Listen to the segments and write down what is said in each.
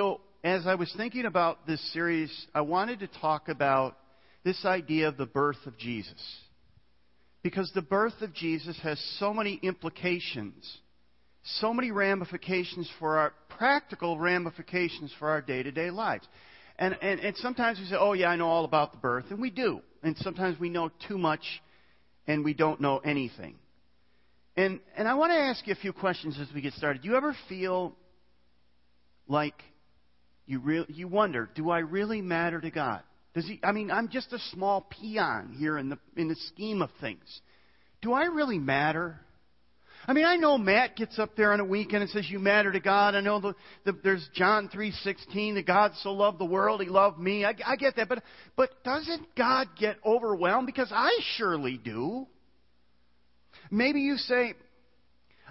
so, as I was thinking about this series, I wanted to talk about this idea of the birth of Jesus. Because the birth of Jesus has so many implications, so many ramifications for our practical ramifications for our day to day lives. And, and, and sometimes we say, oh, yeah, I know all about the birth. And we do. And sometimes we know too much and we don't know anything. And, and I want to ask you a few questions as we get started. Do you ever feel like you, re- you wonder, do I really matter to God? Does he, I mean, I'm just a small peon here in the, in the scheme of things. Do I really matter? I mean, I know Matt gets up there on a weekend and says, "You matter to God." I know the, the, there's John three sixteen that God so loved the world, He loved me. I, I get that, but but doesn't God get overwhelmed? Because I surely do. Maybe you say,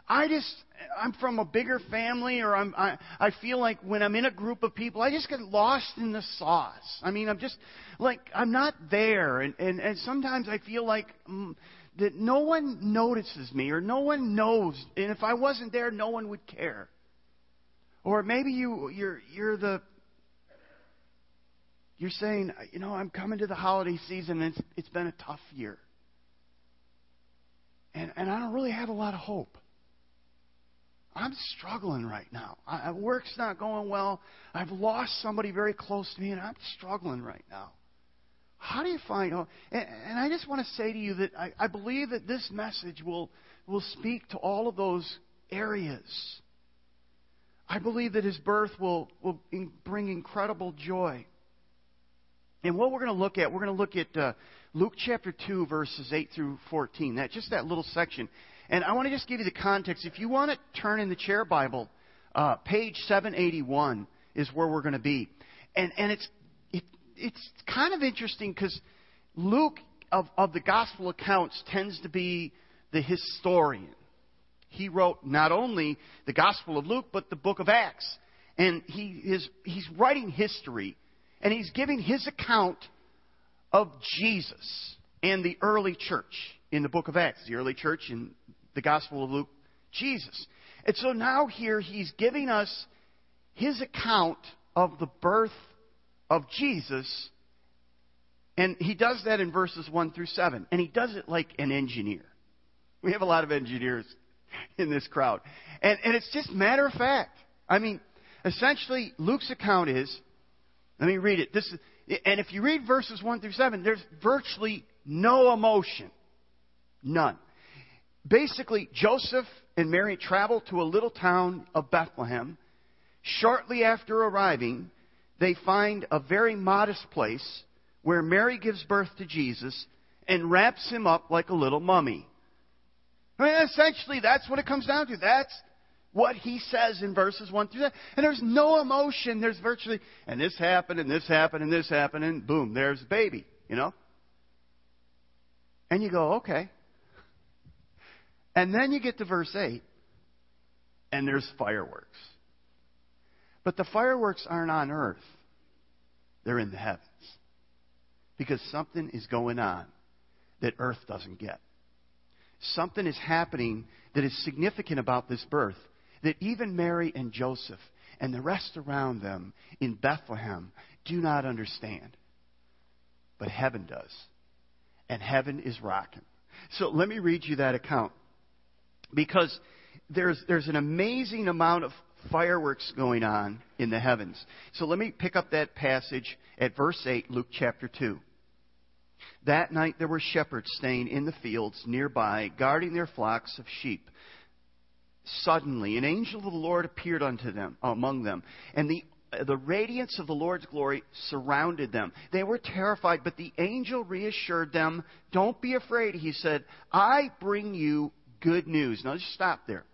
I just I'm from a bigger family, or I'm I, I feel like when I'm in a group of people, I just get lost in the sauce. I mean, I'm just like I'm not there, and and, and sometimes I feel like. Mm, that no one notices me or no one knows, and if I wasn't there, no one would care. Or maybe you you're you're the you're saying, you know, I'm coming to the holiday season and it's, it's been a tough year. And, and I don't really have a lot of hope. I'm struggling right now. I, work's not going well. I've lost somebody very close to me, and I'm struggling right now. How do you find hope? And, and I just want to say to you that I, I believe that this message will, will speak to all of those areas. I believe that his birth will, will bring incredible joy. And what we're going to look at, we're going to look at uh, Luke chapter 2, verses 8 through 14. That just that little section. And I want to just give you the context. If you want to turn in the chair Bible, uh, page 781 is where we're going to be. And, and it's it's kind of interesting because Luke, of, of the gospel accounts, tends to be the historian. He wrote not only the Gospel of Luke, but the book of Acts. And he is, he's writing history, and he's giving his account of Jesus and the early church in the book of Acts, the early church in the Gospel of Luke, Jesus. And so now here he's giving us his account of the birth of Jesus. And he does that in verses 1 through 7. And he does it like an engineer. We have a lot of engineers in this crowd. And, and it's just matter of fact. I mean, essentially, Luke's account is let me read it. This is, and if you read verses 1 through 7, there's virtually no emotion. None. Basically, Joseph and Mary travel to a little town of Bethlehem. Shortly after arriving, they find a very modest place where Mary gives birth to Jesus and wraps him up like a little mummy. I mean, essentially, that's what it comes down to. That's what he says in verses 1 through 7. And there's no emotion. There's virtually, and this happened, and this happened, and this happened, and boom, there's the baby, you know? And you go, okay. And then you get to verse 8, and there's fireworks. But the fireworks aren't on earth, they're in the heavens. Because something is going on that earth doesn't get. Something is happening that is significant about this birth that even Mary and Joseph and the rest around them in Bethlehem do not understand. But heaven does. And heaven is rocking. So let me read you that account. Because there's, there's an amazing amount of fireworks going on in the heavens. So let me pick up that passage at verse 8, Luke chapter 2. That night there were shepherds staying in the fields nearby, guarding their flocks of sheep. Suddenly, an angel of the Lord appeared unto them, among them, and the the radiance of the Lord's glory surrounded them. They were terrified, but the angel reassured them. Don't be afraid, he said. I bring you good news. Now, just stop there.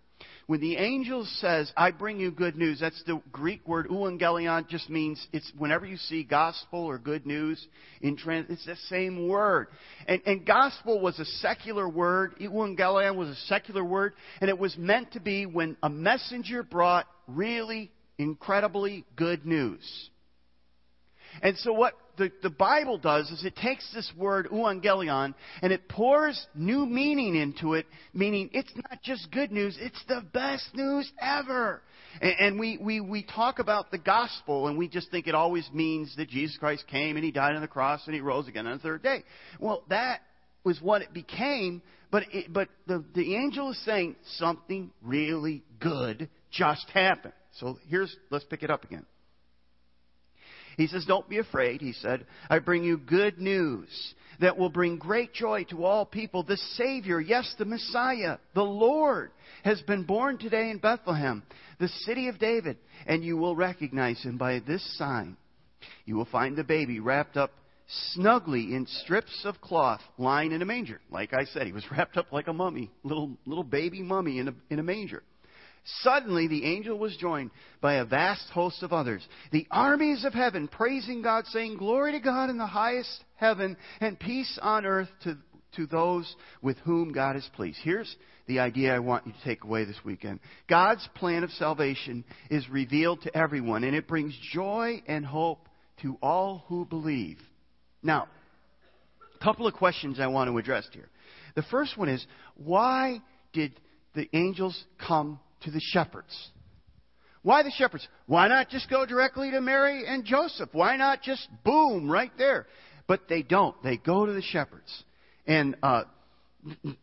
When the angel says, I bring you good news, that's the Greek word euangelion, just means it's whenever you see gospel or good news in trans, it's the same word. And, and gospel was a secular word, euangelion was a secular word, and it was meant to be when a messenger brought really incredibly good news. And so what the, the Bible does is it takes this word euangelion and it pours new meaning into it, meaning it's not just good news, it's the best news ever. And, and we, we, we talk about the gospel and we just think it always means that Jesus Christ came and he died on the cross and he rose again on the third day. Well, that was what it became, but, it, but the, the angel is saying something really good just happened. So here's, let's pick it up again. He says, Don't be afraid, he said. I bring you good news that will bring great joy to all people. The Savior, yes, the Messiah, the Lord, has been born today in Bethlehem, the city of David, and you will recognize him by this sign. You will find the baby wrapped up snugly in strips of cloth, lying in a manger. Like I said, he was wrapped up like a mummy, little little baby mummy in a, in a manger. Suddenly, the angel was joined by a vast host of others, the armies of heaven, praising God, saying, Glory to God in the highest heaven, and peace on earth to, to those with whom God is pleased. Here's the idea I want you to take away this weekend God's plan of salvation is revealed to everyone, and it brings joy and hope to all who believe. Now, a couple of questions I want to address here. The first one is why did the angels come to the shepherds. Why the shepherds? Why not just go directly to Mary and Joseph? Why not just boom right there? But they don't. They go to the shepherds. And uh,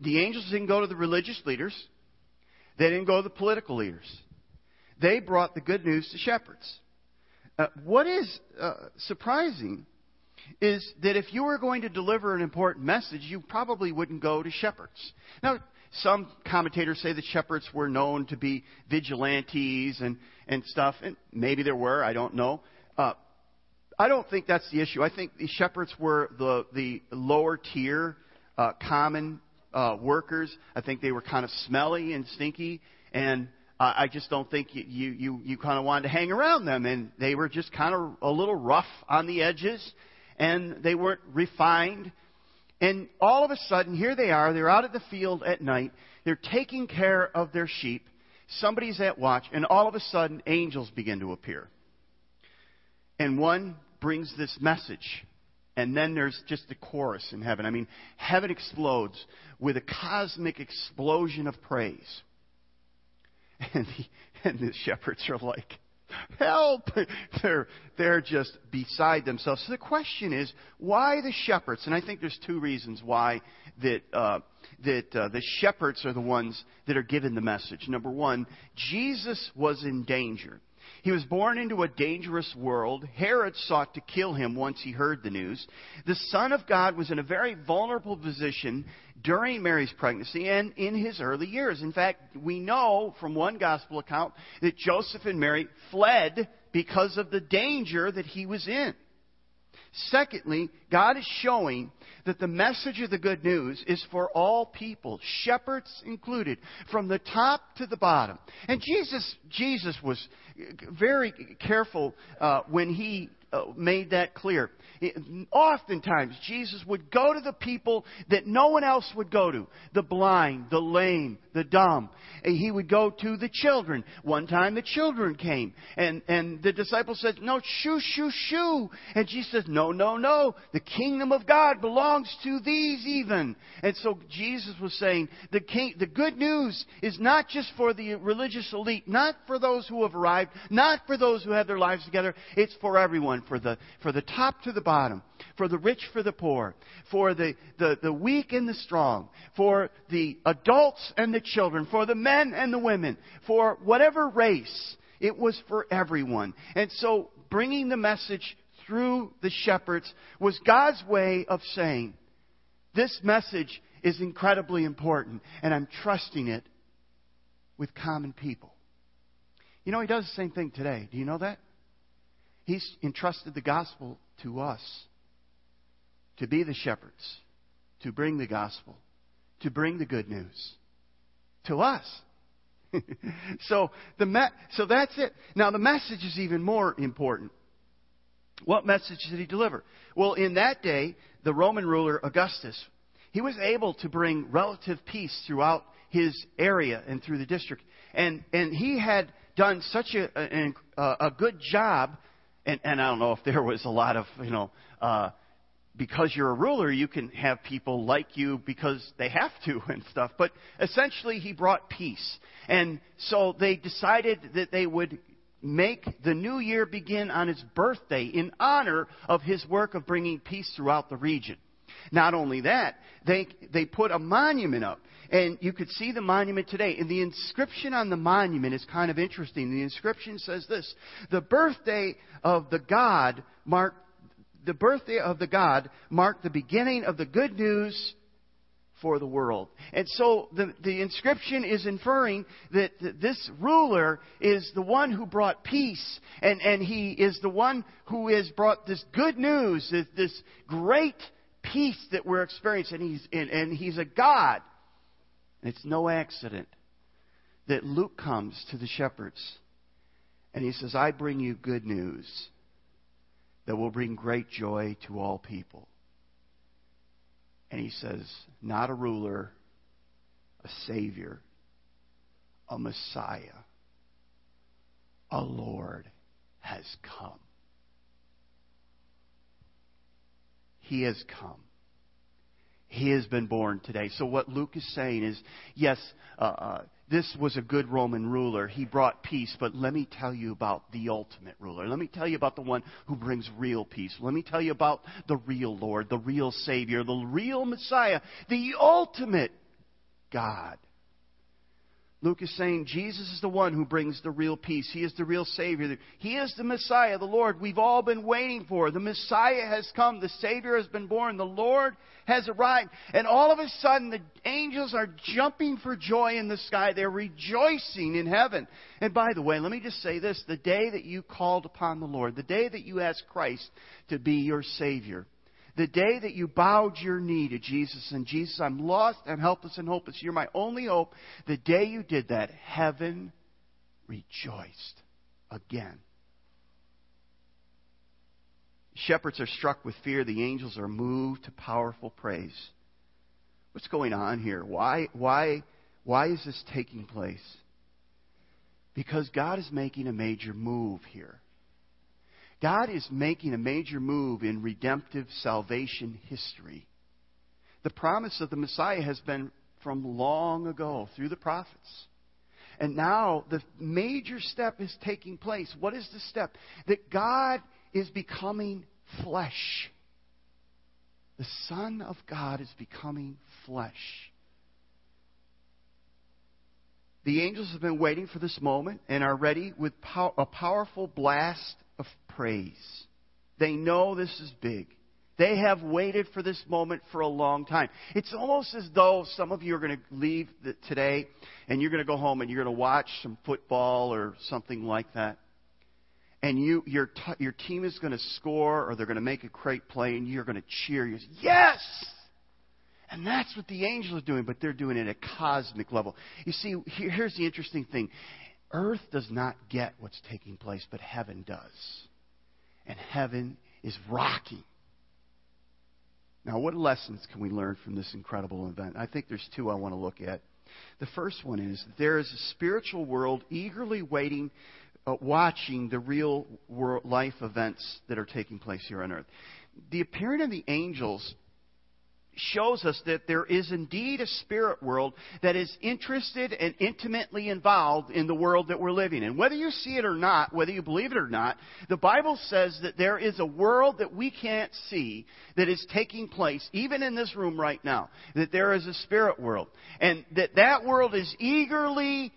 the angels didn't go to the religious leaders. They didn't go to the political leaders. They brought the good news to shepherds. Uh, what is uh, surprising is that if you were going to deliver an important message, you probably wouldn't go to shepherds. Now, some commentators say that shepherds were known to be vigilantes and, and stuff, and maybe there were, I don't know. Uh, I don't think that's the issue. I think the shepherds were the, the lower tier, uh, common uh, workers. I think they were kind of smelly and stinky, and uh, I just don't think you, you, you kind of wanted to hang around them. And they were just kind of a little rough on the edges, and they weren't refined. And all of a sudden, here they are. They're out at the field at night. They're taking care of their sheep. Somebody's at watch, and all of a sudden, angels begin to appear. And one brings this message. And then there's just the chorus in heaven. I mean, heaven explodes with a cosmic explosion of praise. And the, and the shepherds are like, Help! They're, they're just beside themselves. So the question is, why the shepherds? And I think there's two reasons why that, uh, that uh, the shepherds are the ones that are given the message. Number one, Jesus was in danger. He was born into a dangerous world. Herod sought to kill him once he heard the news. The Son of God was in a very vulnerable position during Mary's pregnancy and in his early years. In fact, we know from one gospel account that Joseph and Mary fled because of the danger that he was in. Secondly, God is showing that the message of the good news is for all people, shepherds included, from the top to the bottom. And Jesus, Jesus was very careful uh, when he Uh, made that clear. Oftentimes, Jesus would go to the people that no one else would go to the blind, the lame, the dumb. He would go to the children. One time, the children came, and, and the disciples said, No, shoo, shoo, shoo. And Jesus says, No, no, no. The kingdom of God belongs to these even. And so Jesus was saying, the, king, the good news is not just for the religious elite, not for those who have arrived, not for those who have their lives together. It's for everyone, for the, for the top to the bottom for the rich for the poor, for the, the, the weak and the strong, for the adults and the children, for the men and the women, for whatever race. It was for everyone. And so bringing the message through the shepherds was God's way of saying, this message is incredibly important, and I'm trusting it with common people. You know, He does the same thing today. Do you know that? He's entrusted the gospel to us to be the shepherds, to bring the gospel, to bring the good news to us. so the me- so that's it. Now the message is even more important. What message did he deliver? Well, in that day, the Roman ruler Augustus, he was able to bring relative peace throughout his area and through the district, and and he had done such a a, a good job and, and I don't know if there was a lot of, you know, uh, because you're a ruler, you can have people like you because they have to and stuff. But essentially, he brought peace. And so they decided that they would make the new year begin on his birthday in honor of his work of bringing peace throughout the region. Not only that, they, they put a monument up. And you could see the monument today. And the inscription on the monument is kind of interesting. The inscription says this The birthday of the God marked the birthday of the God marked the beginning of the good news for the world. And so the, the inscription is inferring that this ruler is the one who brought peace, and, and he is the one who has brought this good news, this, this great peace that we're experiencing. And he's, and, and he's a God. And it's no accident that Luke comes to the shepherds and he says, I bring you good news that will bring great joy to all people. And he says, not a ruler, a Savior, a Messiah, a Lord has come. He has come. He has been born today. So what Luke is saying is, yes, uh, uh, this was a good Roman ruler. He brought peace, but let me tell you about the ultimate ruler. Let me tell you about the one who brings real peace. Let me tell you about the real Lord, the real Savior, the real Messiah, the ultimate God. Luke is saying Jesus is the one who brings the real peace. He is the real Savior. He is the Messiah, the Lord we've all been waiting for. The Messiah has come. The Savior has been born. The Lord has arrived. And all of a sudden, the angels are jumping for joy in the sky. They're rejoicing in heaven. And by the way, let me just say this the day that you called upon the Lord, the day that you asked Christ to be your Savior, the day that you bowed your knee to Jesus and Jesus, I'm lost, I'm helpless and hopeless. You're my only hope. The day you did that, heaven rejoiced again. Shepherds are struck with fear. The angels are moved to powerful praise. What's going on here? Why, why, why is this taking place? Because God is making a major move here. God is making a major move in redemptive salvation history. The promise of the Messiah has been from long ago through the prophets. And now the major step is taking place. What is the step? That God is becoming flesh. The Son of God is becoming flesh. The angels have been waiting for this moment and are ready with a powerful blast praise. They know this is big. They have waited for this moment for a long time. It's almost as though some of you are going to leave today and you're going to go home and you're going to watch some football or something like that. And you, your, t- your team is going to score or they're going to make a great play and you're going to cheer. You say, yes! And that's what the angels are doing, but they're doing it at a cosmic level. You see, here, here's the interesting thing earth does not get what's taking place, but heaven does. And heaven is rocking. Now, what lessons can we learn from this incredible event? I think there's two I want to look at. The first one is there is a spiritual world eagerly waiting, uh, watching the real world, life events that are taking place here on earth. The appearing of the angels shows us that there is indeed a spirit world that is interested and intimately involved in the world that we're living in. Whether you see it or not, whether you believe it or not, the Bible says that there is a world that we can't see that is taking place, even in this room right now. That there is a spirit world. And that that world is eagerly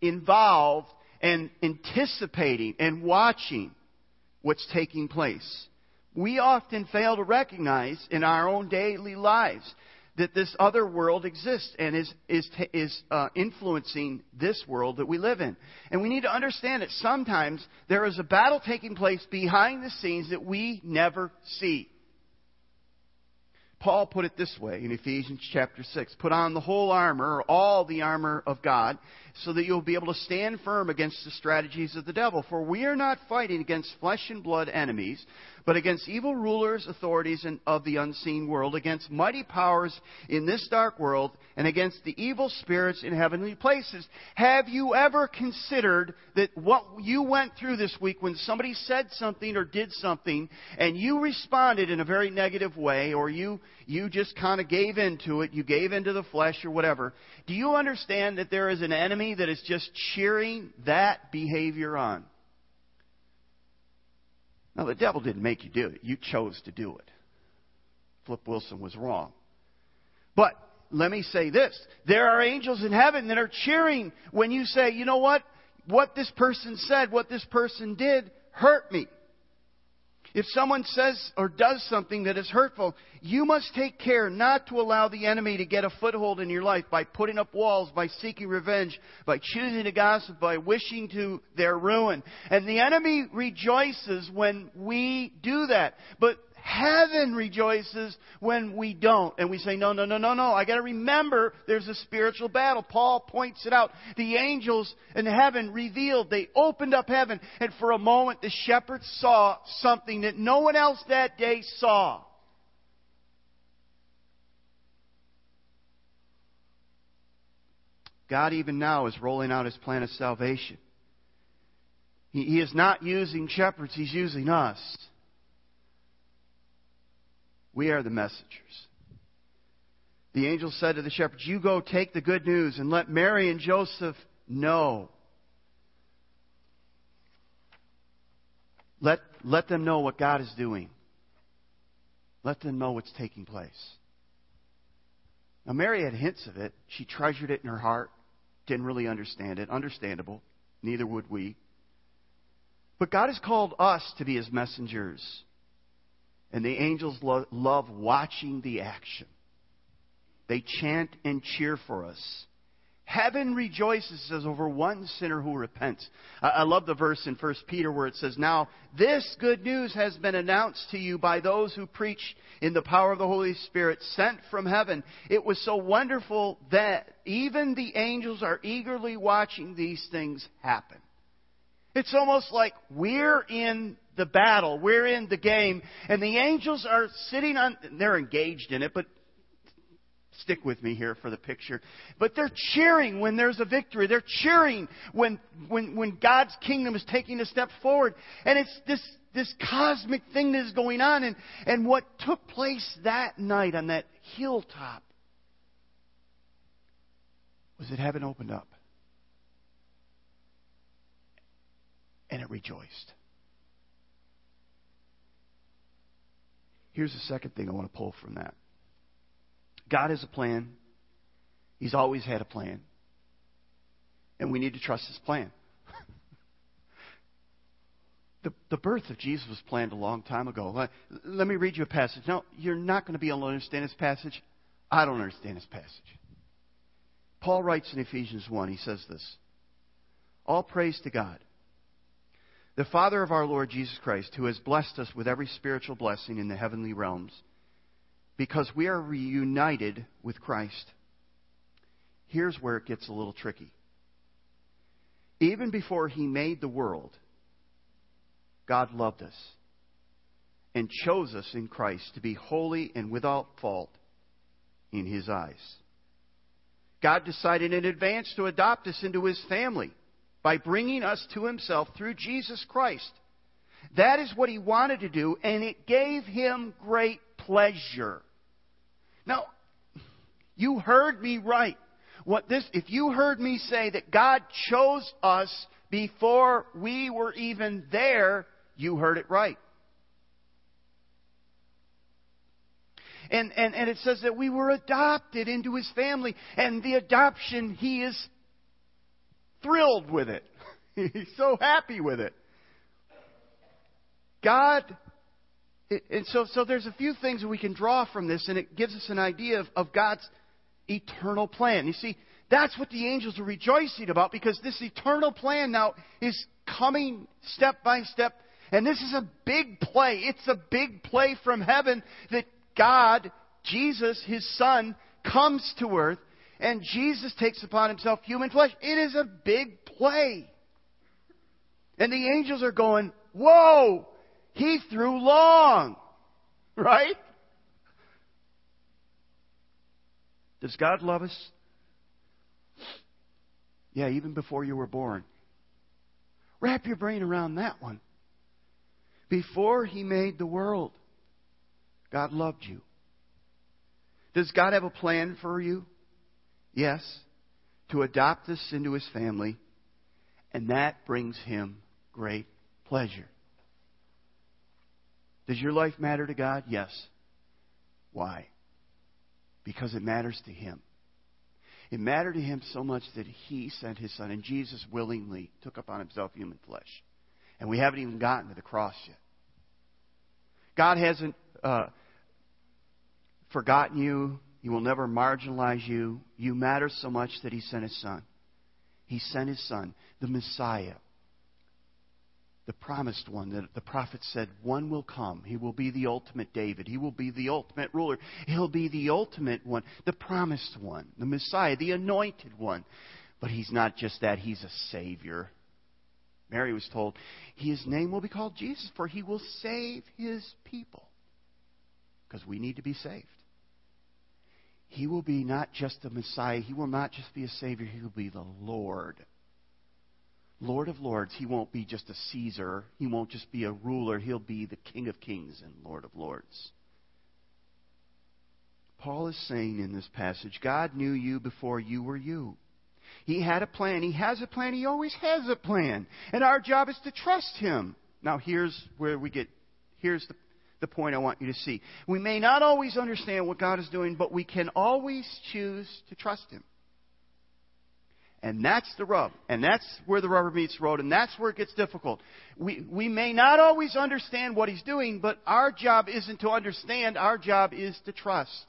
involved and anticipating and watching what's taking place we often fail to recognize in our own daily lives that this other world exists and is, is, is uh, influencing this world that we live in. And we need to understand that sometimes there is a battle taking place behind the scenes that we never see. Paul put it this way in Ephesians chapter 6 Put on the whole armor, or all the armor of God, so that you'll be able to stand firm against the strategies of the devil. For we are not fighting against flesh and blood enemies, but against evil rulers, authorities of the unseen world, against mighty powers in this dark world, and against the evil spirits in heavenly places. Have you ever considered that what you went through this week when somebody said something or did something and you responded in a very negative way or you you just kind of gave into it, you gave into the flesh or whatever. Do you understand that there is an enemy that is just cheering that behavior on? Now, the devil didn't make you do it. You chose to do it. Flip Wilson was wrong. But let me say this. There are angels in heaven that are cheering when you say, you know what? What this person said, what this person did hurt me. If someone says or does something that is hurtful, you must take care not to allow the enemy to get a foothold in your life by putting up walls, by seeking revenge, by choosing to gossip, by wishing to their ruin. And the enemy rejoices when we do that. But Heaven rejoices when we don't. And we say, no, no, no, no, no. I gotta remember there's a spiritual battle. Paul points it out. The angels in heaven revealed, they opened up heaven, and for a moment the shepherds saw something that no one else that day saw. God even now is rolling out his plan of salvation. He is not using shepherds, he's using us. We are the messengers. The angel said to the shepherds, You go take the good news and let Mary and Joseph know. Let, let them know what God is doing. Let them know what's taking place. Now, Mary had hints of it. She treasured it in her heart. Didn't really understand it. Understandable. Neither would we. But God has called us to be His messengers. And the angels lo- love watching the action. They chant and cheer for us. Heaven rejoices as over one sinner who repents. I, I love the verse in 1 Peter where it says, Now, this good news has been announced to you by those who preach in the power of the Holy Spirit sent from heaven. It was so wonderful that even the angels are eagerly watching these things happen. It's almost like we're in the battle. We're in the game. And the angels are sitting on, they're engaged in it, but stick with me here for the picture. But they're cheering when there's a victory. They're cheering when, when, when God's kingdom is taking a step forward. And it's this, this cosmic thing that is going on. And, and what took place that night on that hilltop was that heaven opened up. And it rejoiced. Here's the second thing I want to pull from that God has a plan, He's always had a plan. And we need to trust His plan. the, the birth of Jesus was planned a long time ago. Let, let me read you a passage. No, you're not going to be able to understand this passage. I don't understand this passage. Paul writes in Ephesians 1, he says this All praise to God the Father of our Lord Jesus Christ, who has blessed us with every spiritual blessing in the heavenly realms, because we are reunited with Christ. Here's where it gets a little tricky. Even before He made the world, God loved us and chose us in Christ to be holy and without fault in His eyes. God decided in advance to adopt us into His family by bringing us to himself through Jesus Christ. That is what he wanted to do, and it gave him great pleasure. Now, you heard me right. What this, if you heard me say that God chose us before we were even there, you heard it right. And, and, and it says that we were adopted into his family, and the adoption, he is thrilled with it. He's so happy with it. God, and so, so there's a few things we can draw from this, and it gives us an idea of, of God's eternal plan. You see, that's what the angels are rejoicing about because this eternal plan now is coming step by step. And this is a big play. It's a big play from heaven that God, Jesus, His Son, comes to earth and Jesus takes upon himself human flesh. It is a big play. And the angels are going, Whoa! He threw long. Right? Does God love us? Yeah, even before you were born. Wrap your brain around that one. Before He made the world, God loved you. Does God have a plan for you? Yes. To adopt us into His family, and that brings Him great pleasure. Does your life matter to God? Yes. Why? Because it matters to Him. It mattered to Him so much that He sent His Son, and Jesus willingly took upon Himself human flesh. And we haven't even gotten to the cross yet. God hasn't uh, forgotten you. He will never marginalize you. You matter so much that He sent His Son. He sent His Son, the Messiah, the promised one that the prophet said, one will come. He will be the ultimate David. He will be the ultimate ruler. He'll be the ultimate one, the promised one, the Messiah, the anointed one. But he's not just that, he's a Savior. Mary was told, His name will be called Jesus, for he will save his people. Because we need to be saved. He will be not just a Messiah, he will not just be a Savior, he will be the Lord Lord of Lords. He won't be just a Caesar. He won't just be a ruler. He'll be the King of Kings and Lord of Lords. Paul is saying in this passage God knew you before you were you. He had a plan. He has a plan. He always has a plan. And our job is to trust Him. Now, here's where we get, here's the, the point I want you to see. We may not always understand what God is doing, but we can always choose to trust Him. And that's the rub. And that's where the rubber meets the road. And that's where it gets difficult. We, we may not always understand what he's doing, but our job isn't to understand. Our job is to trust.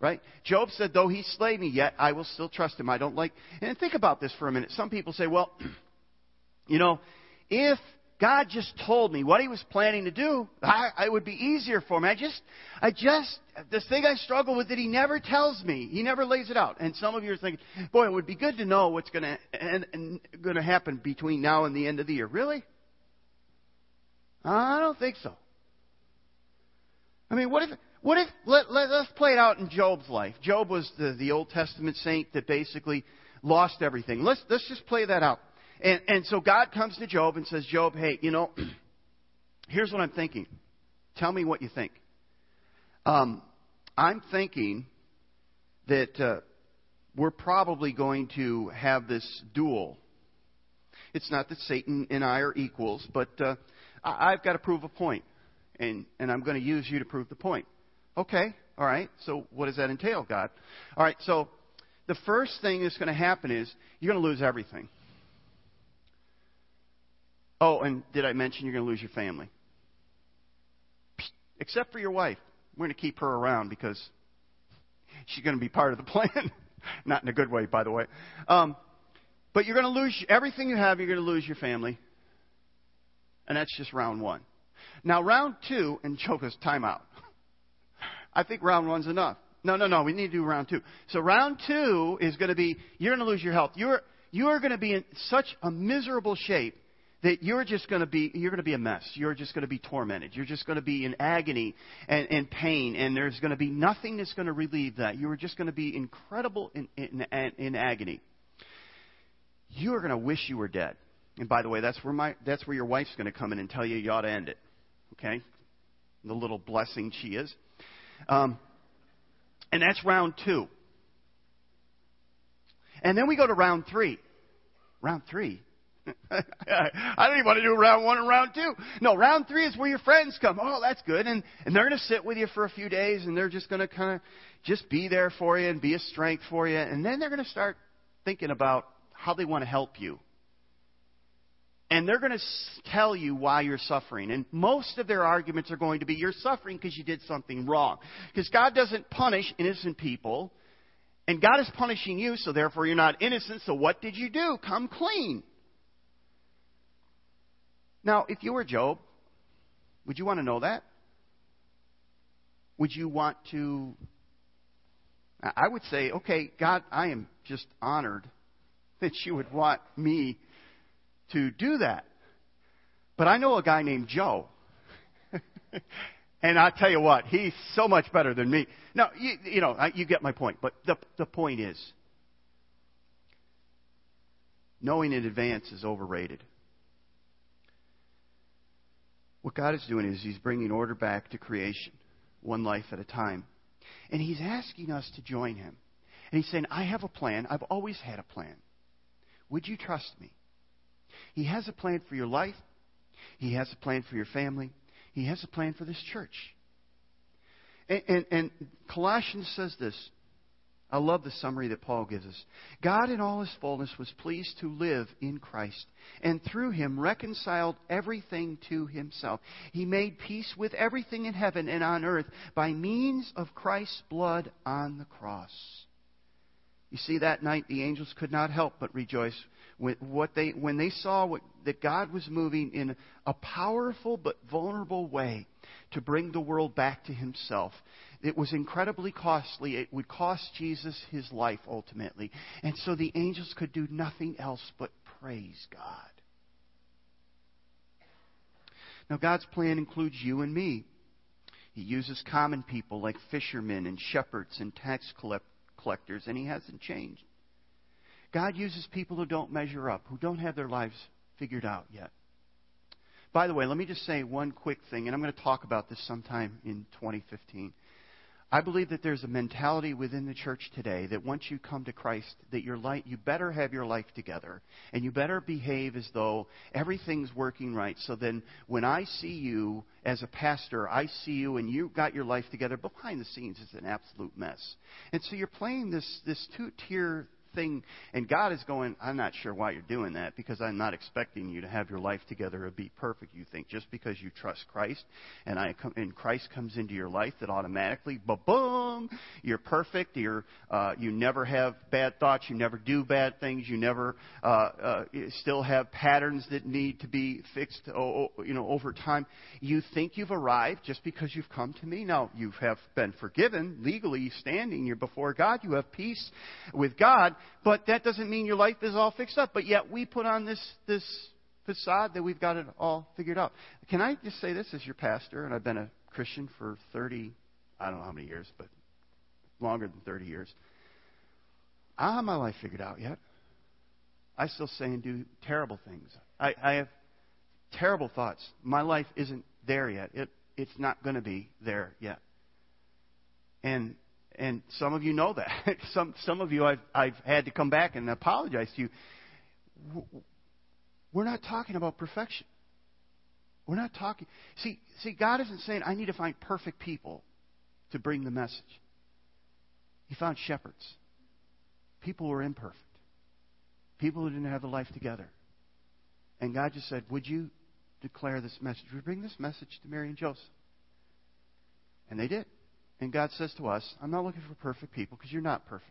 Right? Job said, though he slay me, yet I will still trust him. I don't like. And think about this for a minute. Some people say, well, you know, if God just told me what He was planning to do, I, it would be easier for me. I just, I just, this thing I struggle with that He never tells me. He never lays it out. And some of you are thinking, boy, it would be good to know what's going to going to happen between now and the end of the year. Really? I don't think so. I mean, what if, what if, let, let, us play it out in Job's life. Job was the, the Old Testament saint that basically lost everything. Let's, let's just play that out. And, and so God comes to Job and says, Job, hey, you know, here's what I'm thinking. Tell me what you think. Um, I'm thinking that uh, we're probably going to have this duel. It's not that Satan and I are equals, but uh, I've got to prove a point, and, and I'm going to use you to prove the point. Okay, all right. So what does that entail, God? All right. So the first thing that's going to happen is you're going to lose everything. Oh, and did I mention you're going to lose your family? Except for your wife. We're going to keep her around because she's going to be part of the plan. Not in a good way, by the way. Um, but you're going to lose everything you have, you're going to lose your family. And that's just round one. Now, round two, and Job goes, time out. I think round one's enough. No, no, no, we need to do round two. So round two is going to be, you're going to lose your health. You're, you are going to be in such a miserable shape that you're just going to be you're going to be a mess. You're just going to be tormented. You're just going to be in agony and, and pain, and there's going to be nothing that's going to relieve that. You are just going to be incredible in, in, in agony. You are going to wish you were dead. And by the way, that's where my that's where your wife's going to come in and tell you you ought to end it. Okay, the little blessing she is. Um, and that's round two. And then we go to round three. Round three I don't even want to do round one and round two. No, round three is where your friends come. Oh, that's good. And, and they're going to sit with you for a few days and they're just going to kind of just be there for you and be a strength for you. And then they're going to start thinking about how they want to help you. And they're going to tell you why you're suffering. And most of their arguments are going to be you're suffering because you did something wrong. Because God doesn't punish innocent people. And God is punishing you, so therefore you're not innocent. So what did you do? Come clean. Now, if you were Job, would you want to know that? Would you want to? I would say, okay, God, I am just honored that you would want me to do that. But I know a guy named Joe. and I'll tell you what, he's so much better than me. Now, you, you know, you get my point. But the, the point is, knowing in advance is overrated. What God is doing is He's bringing order back to creation, one life at a time. And He's asking us to join Him. And He's saying, I have a plan. I've always had a plan. Would you trust me? He has a plan for your life. He has a plan for your family. He has a plan for this church. And, and, and Colossians says this I love the summary that Paul gives us. God, in all his fullness, was pleased to live in Christ, and through him reconciled everything to himself. He made peace with everything in heaven and on earth by means of Christ's blood on the cross. You see, that night the angels could not help but rejoice when, they, when they saw what, that God was moving in a powerful but vulnerable way to bring the world back to himself. It was incredibly costly. It would cost Jesus his life ultimately. And so the angels could do nothing else but praise God. Now, God's plan includes you and me. He uses common people like fishermen and shepherds and tax collectors, and He hasn't changed. God uses people who don't measure up, who don't have their lives figured out yet. By the way, let me just say one quick thing, and I'm going to talk about this sometime in 2015. I believe that there's a mentality within the church today that once you come to Christ, that your life, you better have your life together, and you better behave as though everything's working right. So then, when I see you as a pastor, I see you and you got your life together. Behind the scenes, it's an absolute mess, and so you're playing this this two-tier thing. And God is going, I'm not sure why you're doing that because I'm not expecting you to have your life together or be perfect. You think just because you trust Christ and I come, and Christ comes into your life that automatically, ba boom, you're perfect. You're uh, you never have bad thoughts. You never do bad things. You never uh, uh, still have patterns that need to be fixed. Oh, you know, over time, you think you've arrived just because you've come to me. Now you have been forgiven legally, standing you're before God. You have peace with God, but that doesn't mean your life is all fixed up. But yet we put on this, this facade that we've got it all figured out. Can I just say this as your pastor, and I've been a Christian for 30, I don't know how many years, but longer than 30 years. I don't have my life figured out yet. I still say and do terrible things. I, I have terrible thoughts. My life isn't there yet. It, it's not going to be there yet. And and some of you know that. some some of you I've I've had to come back and apologize to you. We're not talking about perfection. We're not talking. See, see, God isn't saying I need to find perfect people to bring the message. He found shepherds, people who were imperfect, people who didn't have the life together, and God just said, "Would you declare this message? Would you bring this message to Mary and Joseph?" And they did. And God says to us, I'm not looking for perfect people because you're not perfect.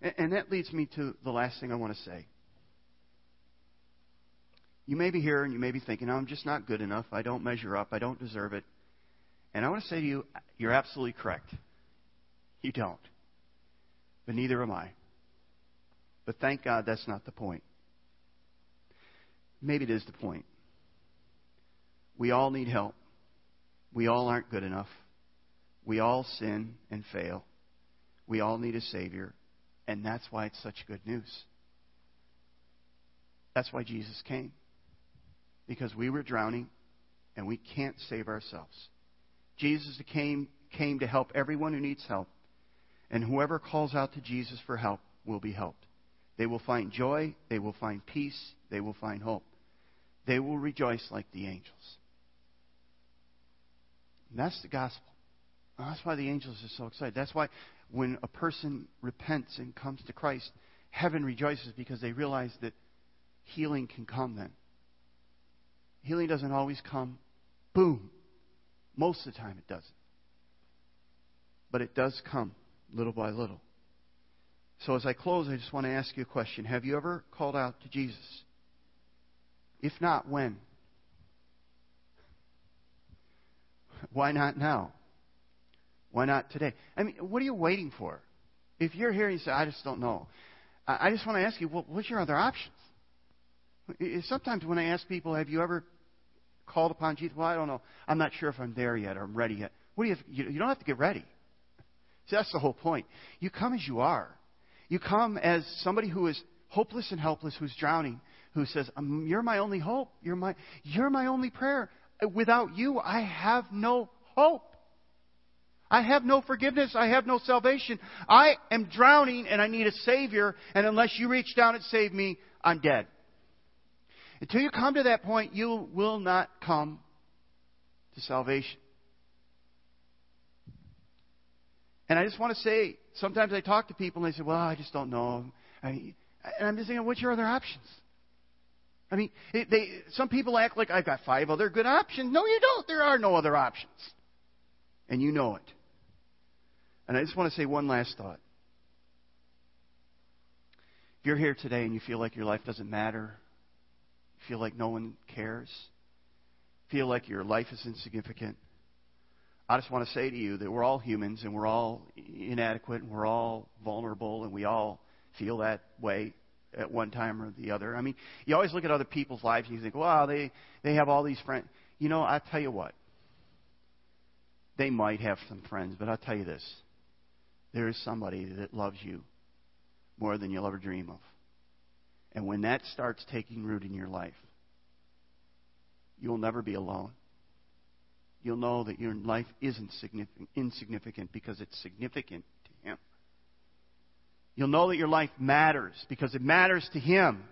And, and that leads me to the last thing I want to say. You may be here and you may be thinking, I'm just not good enough. I don't measure up. I don't deserve it. And I want to say to you, you're absolutely correct. You don't. But neither am I. But thank God that's not the point. Maybe it is the point. We all need help. We all aren't good enough. We all sin and fail. We all need a Savior. And that's why it's such good news. That's why Jesus came. Because we were drowning and we can't save ourselves. Jesus came, came to help everyone who needs help. And whoever calls out to Jesus for help will be helped. They will find joy. They will find peace. They will find hope. They will rejoice like the angels. And that's the gospel. Oh, that's why the angels are so excited. That's why when a person repents and comes to Christ, heaven rejoices because they realize that healing can come then. Healing doesn't always come, boom. Most of the time it doesn't. But it does come little by little. So as I close, I just want to ask you a question. Have you ever called out to Jesus? If not, when? Why not now? Why not today? I mean, what are you waiting for? If you're here and you say, I just don't know, I just want to ask you, well, what's your other options? Sometimes when I ask people, have you ever called upon Jesus? Well, I don't know. I'm not sure if I'm there yet or I'm ready yet. What do you, you, you don't have to get ready. See, that's the whole point. You come as you are. You come as somebody who is hopeless and helpless, who's drowning, who says, um, You're my only hope. You're my, you're my only prayer. Without you, I have no hope. I have no forgiveness. I have no salvation. I am drowning and I need a Savior. And unless you reach down and save me, I'm dead. Until you come to that point, you will not come to salvation. And I just want to say, sometimes I talk to people and they say, well, I just don't know. I mean, and I'm just thinking, what's your other options? I mean, it, they, some people act like I've got five other good options. No, you don't. There are no other options. And you know it. And I just want to say one last thought. If you're here today and you feel like your life doesn't matter, you feel like no one cares, feel like your life is insignificant, I just want to say to you that we're all humans and we're all inadequate and we're all vulnerable and we all feel that way at one time or the other. I mean, you always look at other people's lives and you think, wow, they, they have all these friends. You know, I tell you what, they might have some friends, but I'll tell you this there is somebody that loves you more than you'll ever dream of. And when that starts taking root in your life, you'll never be alone you'll know that your life isn't insignificant because it's significant to Him. You'll know that your life matters because it matters to Him.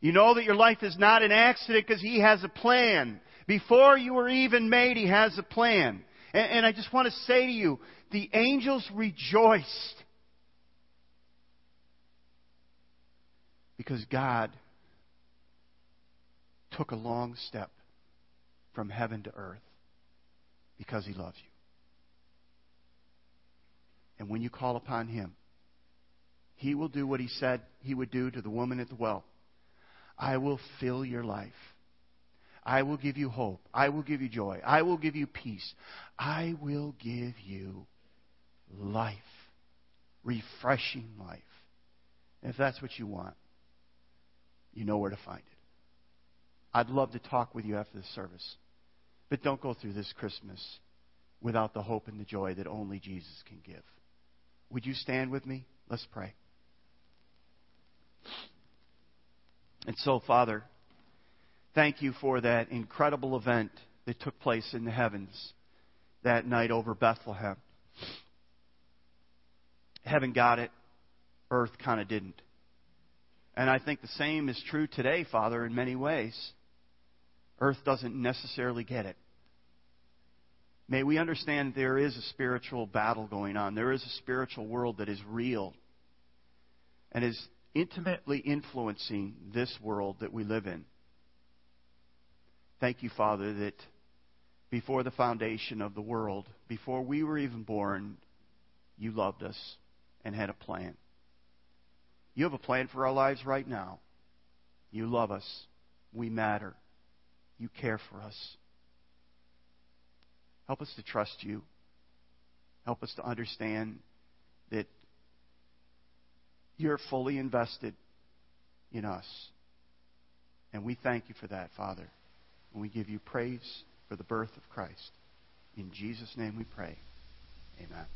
You know that your life is not an accident because He has a plan. Before you were even made, He has a plan. And, and I just want to say to you, the angels rejoiced because God took a long step from heaven to earth because he loves you. And when you call upon him, he will do what he said he would do to the woman at the well. I will fill your life. I will give you hope. I will give you joy. I will give you peace. I will give you life, refreshing life. And if that's what you want, you know where to find it. I'd love to talk with you after the service. But don't go through this Christmas without the hope and the joy that only Jesus can give. Would you stand with me? Let's pray. And so, Father, thank you for that incredible event that took place in the heavens that night over Bethlehem. Heaven got it, earth kind of didn't. And I think the same is true today, Father, in many ways. Earth doesn't necessarily get it. May we understand there is a spiritual battle going on. There is a spiritual world that is real and is intimately influencing this world that we live in. Thank you, Father, that before the foundation of the world, before we were even born, you loved us and had a plan. You have a plan for our lives right now. You love us. We matter. You care for us. Help us to trust you. Help us to understand that you're fully invested in us. And we thank you for that, Father. And we give you praise for the birth of Christ. In Jesus' name we pray. Amen.